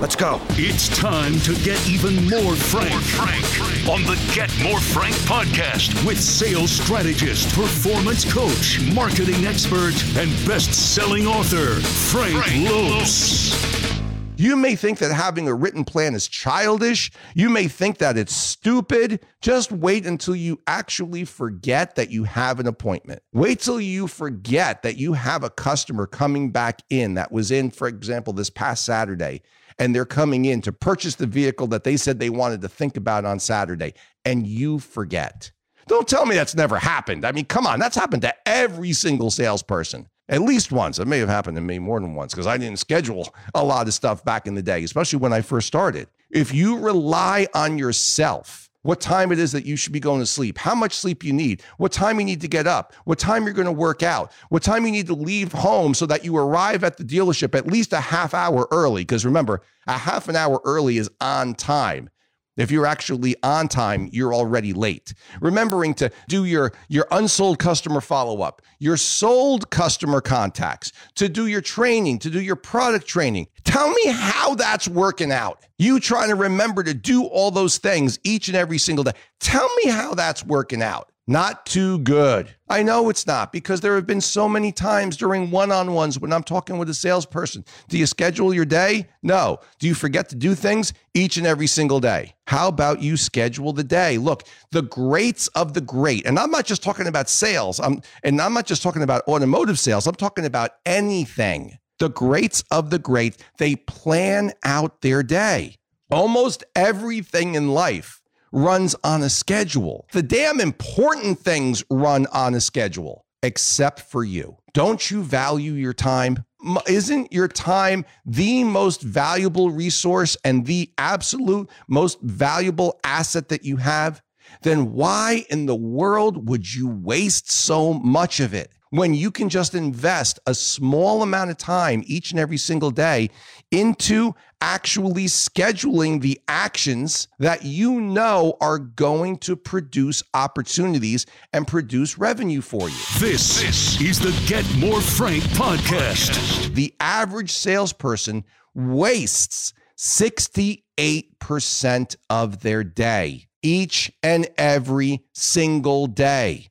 Let's go. It's time to get even more frank, More frank. on the Get More Frank podcast with sales strategist, performance coach, marketing expert, and best-selling author Frank, Frank Lopes. You may think that having a written plan is childish. You may think that it's stupid. Just wait until you actually forget that you have an appointment. Wait till you forget that you have a customer coming back in that was in, for example, this past Saturday, and they're coming in to purchase the vehicle that they said they wanted to think about on Saturday, and you forget. Don't tell me that's never happened. I mean, come on, that's happened to every single salesperson. At least once. It may have happened to me more than once because I didn't schedule a lot of stuff back in the day, especially when I first started. If you rely on yourself, what time it is that you should be going to sleep, how much sleep you need, what time you need to get up, what time you're going to work out, what time you need to leave home so that you arrive at the dealership at least a half hour early. Because remember, a half an hour early is on time. If you're actually on time, you're already late. Remembering to do your, your unsold customer follow up, your sold customer contacts, to do your training, to do your product training. Tell me how that's working out. You trying to remember to do all those things each and every single day. Tell me how that's working out. Not too good. I know it's not because there have been so many times during one on ones when I'm talking with a salesperson. Do you schedule your day? No. Do you forget to do things each and every single day? How about you schedule the day? Look, the greats of the great, and I'm not just talking about sales, I'm, and I'm not just talking about automotive sales, I'm talking about anything. The greats of the great, they plan out their day. Almost everything in life runs on a schedule. The damn important things run on a schedule, except for you. Don't you value your time? Isn't your time the most valuable resource and the absolute most valuable asset that you have? Then why in the world would you waste so much of it? When you can just invest a small amount of time each and every single day into actually scheduling the actions that you know are going to produce opportunities and produce revenue for you. This, this is the Get More Frank podcast. The average salesperson wastes 68% of their day each and every single day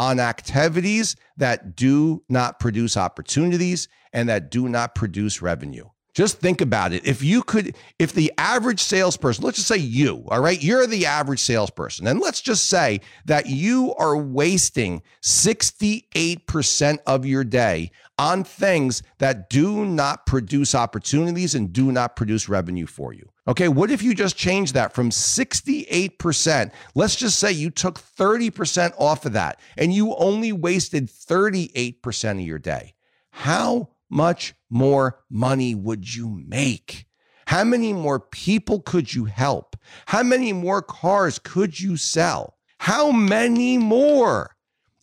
on activities that do not produce opportunities and that do not produce revenue. Just think about it. If you could, if the average salesperson, let's just say you, all right, you're the average salesperson, and let's just say that you are wasting 68% of your day on things that do not produce opportunities and do not produce revenue for you. Okay, what if you just change that from 68%? Let's just say you took 30% off of that and you only wasted 38% of your day. How much more money would you make? How many more people could you help? How many more cars could you sell? How many more?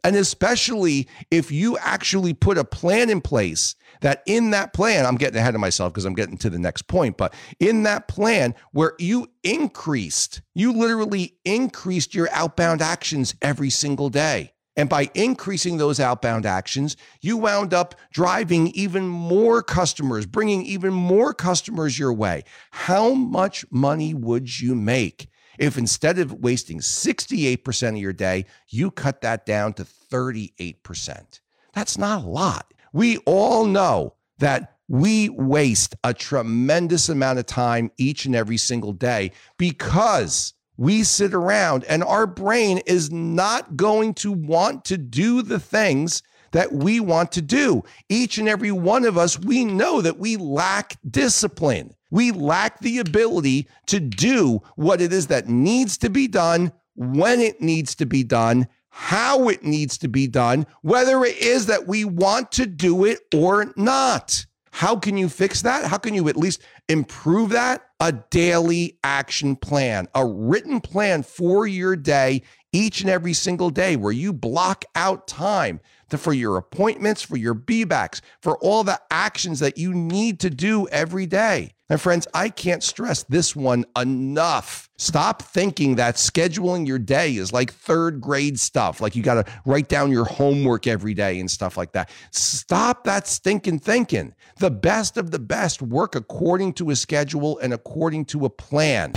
And especially if you actually put a plan in place that in that plan, I'm getting ahead of myself because I'm getting to the next point, but in that plan where you increased, you literally increased your outbound actions every single day. And by increasing those outbound actions, you wound up driving even more customers, bringing even more customers your way. How much money would you make if instead of wasting 68% of your day, you cut that down to 38%? That's not a lot. We all know that we waste a tremendous amount of time each and every single day because we sit around and our brain is not going to want to do the things that we want to do. Each and every one of us, we know that we lack discipline. We lack the ability to do what it is that needs to be done, when it needs to be done, how it needs to be done, whether it is that we want to do it or not. How can you fix that? How can you at least improve that? A daily action plan, a written plan for your day each and every single day where you block out time to, for your appointments, for your B-backs, for all the actions that you need to do every day. And friends, I can't stress this one enough. Stop thinking that scheduling your day is like third grade stuff, like you got to write down your homework every day and stuff like that. Stop that stinking thinking. The best of the best work according to a schedule and according to a plan.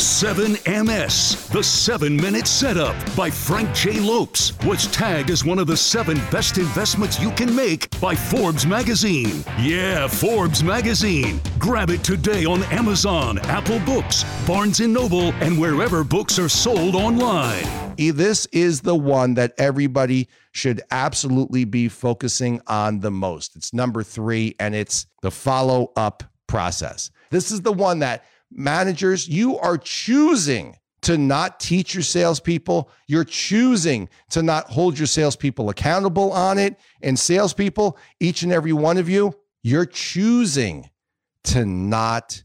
7MS, the seven minute setup by Frank J. Lopes, was tagged as one of the seven best investments you can make by Forbes magazine. Yeah, Forbes magazine. Grab it today on Amazon, Apple Books, Barnes & Noble, and wherever books are sold online. This is the one that everybody should absolutely be focusing on the most. It's number three, and it's the follow up process. This is the one that managers, you are choosing to not teach your salespeople. You're choosing to not hold your salespeople accountable on it. And salespeople, each and every one of you, you're choosing to not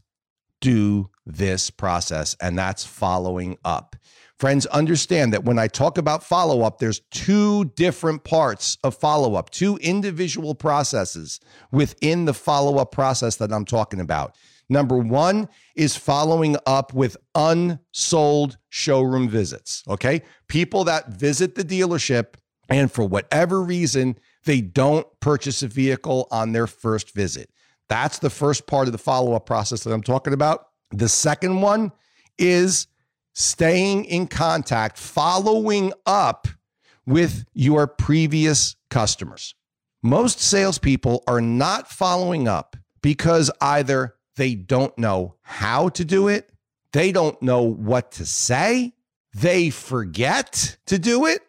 do this process, and that's following up. Friends, understand that when I talk about follow up, there's two different parts of follow up, two individual processes within the follow up process that I'm talking about. Number one is following up with unsold showroom visits. Okay. People that visit the dealership and for whatever reason, they don't purchase a vehicle on their first visit. That's the first part of the follow up process that I'm talking about. The second one is staying in contact, following up with your previous customers. Most salespeople are not following up because either they don't know how to do it. They don't know what to say. They forget to do it.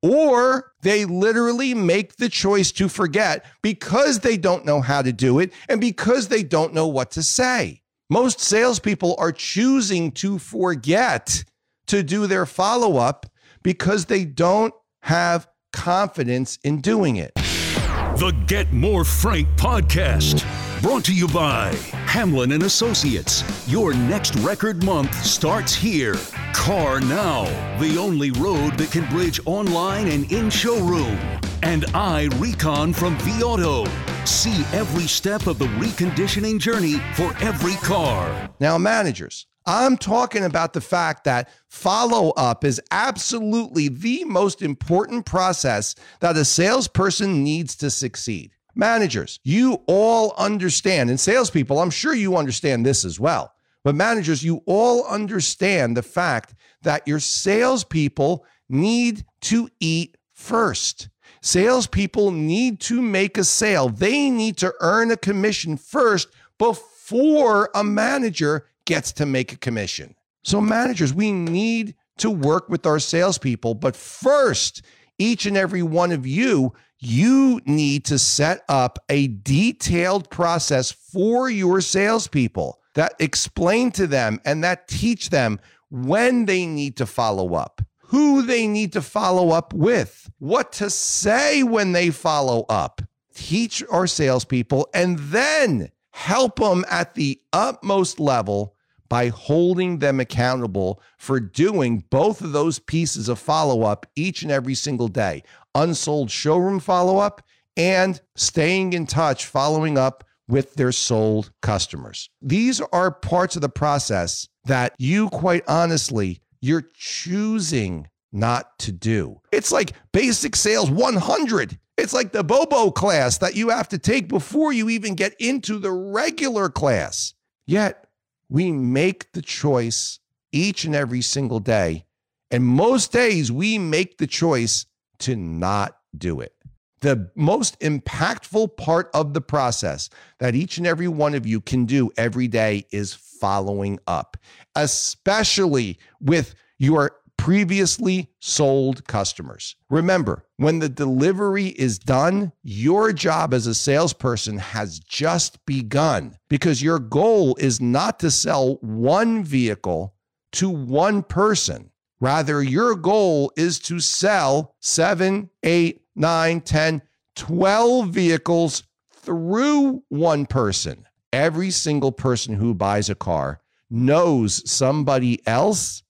Or they literally make the choice to forget because they don't know how to do it and because they don't know what to say. Most salespeople are choosing to forget to do their follow up because they don't have confidence in doing it. The Get More Frank podcast. Brought to you by Hamlin and Associates. Your next record month starts here. CarNow, the only road that can bridge online and in showroom. And iRecon from vAuto. See every step of the reconditioning journey for every car. Now, managers, I'm talking about the fact that follow up is absolutely the most important process that a salesperson needs to succeed. Managers, you all understand, and salespeople, I'm sure you understand this as well. But managers, you all understand the fact that your salespeople need to eat first. Salespeople need to make a sale. They need to earn a commission first before a manager gets to make a commission. So, managers, we need to work with our salespeople, but first, each and every one of you you need to set up a detailed process for your salespeople that explain to them and that teach them when they need to follow up, who they need to follow up with, what to say when they follow up. Teach our salespeople and then help them at the utmost level by holding them accountable for doing both of those pieces of follow up each and every single day unsold showroom follow up and staying in touch, following up with their sold customers. These are parts of the process that you, quite honestly, you're choosing not to do. It's like basic sales 100. It's like the Bobo class that you have to take before you even get into the regular class. Yet, we make the choice each and every single day. And most days, we make the choice to not do it. The most impactful part of the process that each and every one of you can do every day is following up, especially with your previously sold customers. Remember, when the delivery is done, your job as a salesperson has just begun because your goal is not to sell one vehicle to one person. Rather, your goal is to sell seven, eight, nine, 10, 12 vehicles through one person. Every single person who buys a car knows somebody else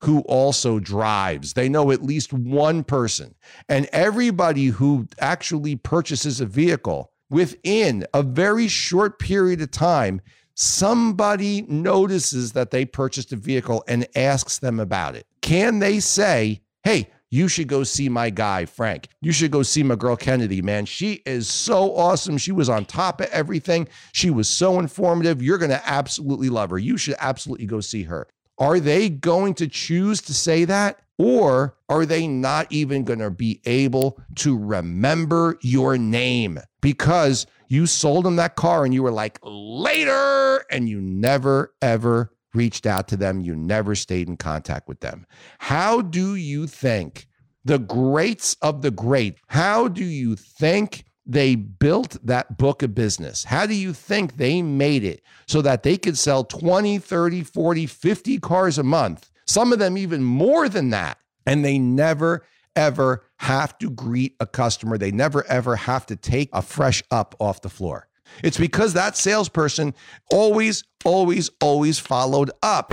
who also drives. They know at least one person. And everybody who actually purchases a vehicle within a very short period of time, somebody notices that they purchased a vehicle and asks them about it. Can they say, hey, you should go see my guy, Frank. You should go see my girl, Kennedy, man. She is so awesome. She was on top of everything. She was so informative. You're going to absolutely love her. You should absolutely go see her. Are they going to choose to say that? Or are they not even going to be able to remember your name because you sold them that car and you were like, later, and you never, ever reached out to them. You never stayed in contact with them. How do you think the greats of the great, how do you think they built that book of business? How do you think they made it so that they could sell 20, 30, 40, 50 cars a month? Some of them even more than that. And they never, ever have to greet a customer. They never, ever have to take a fresh up off the floor. It's because that salesperson always, always, always followed up.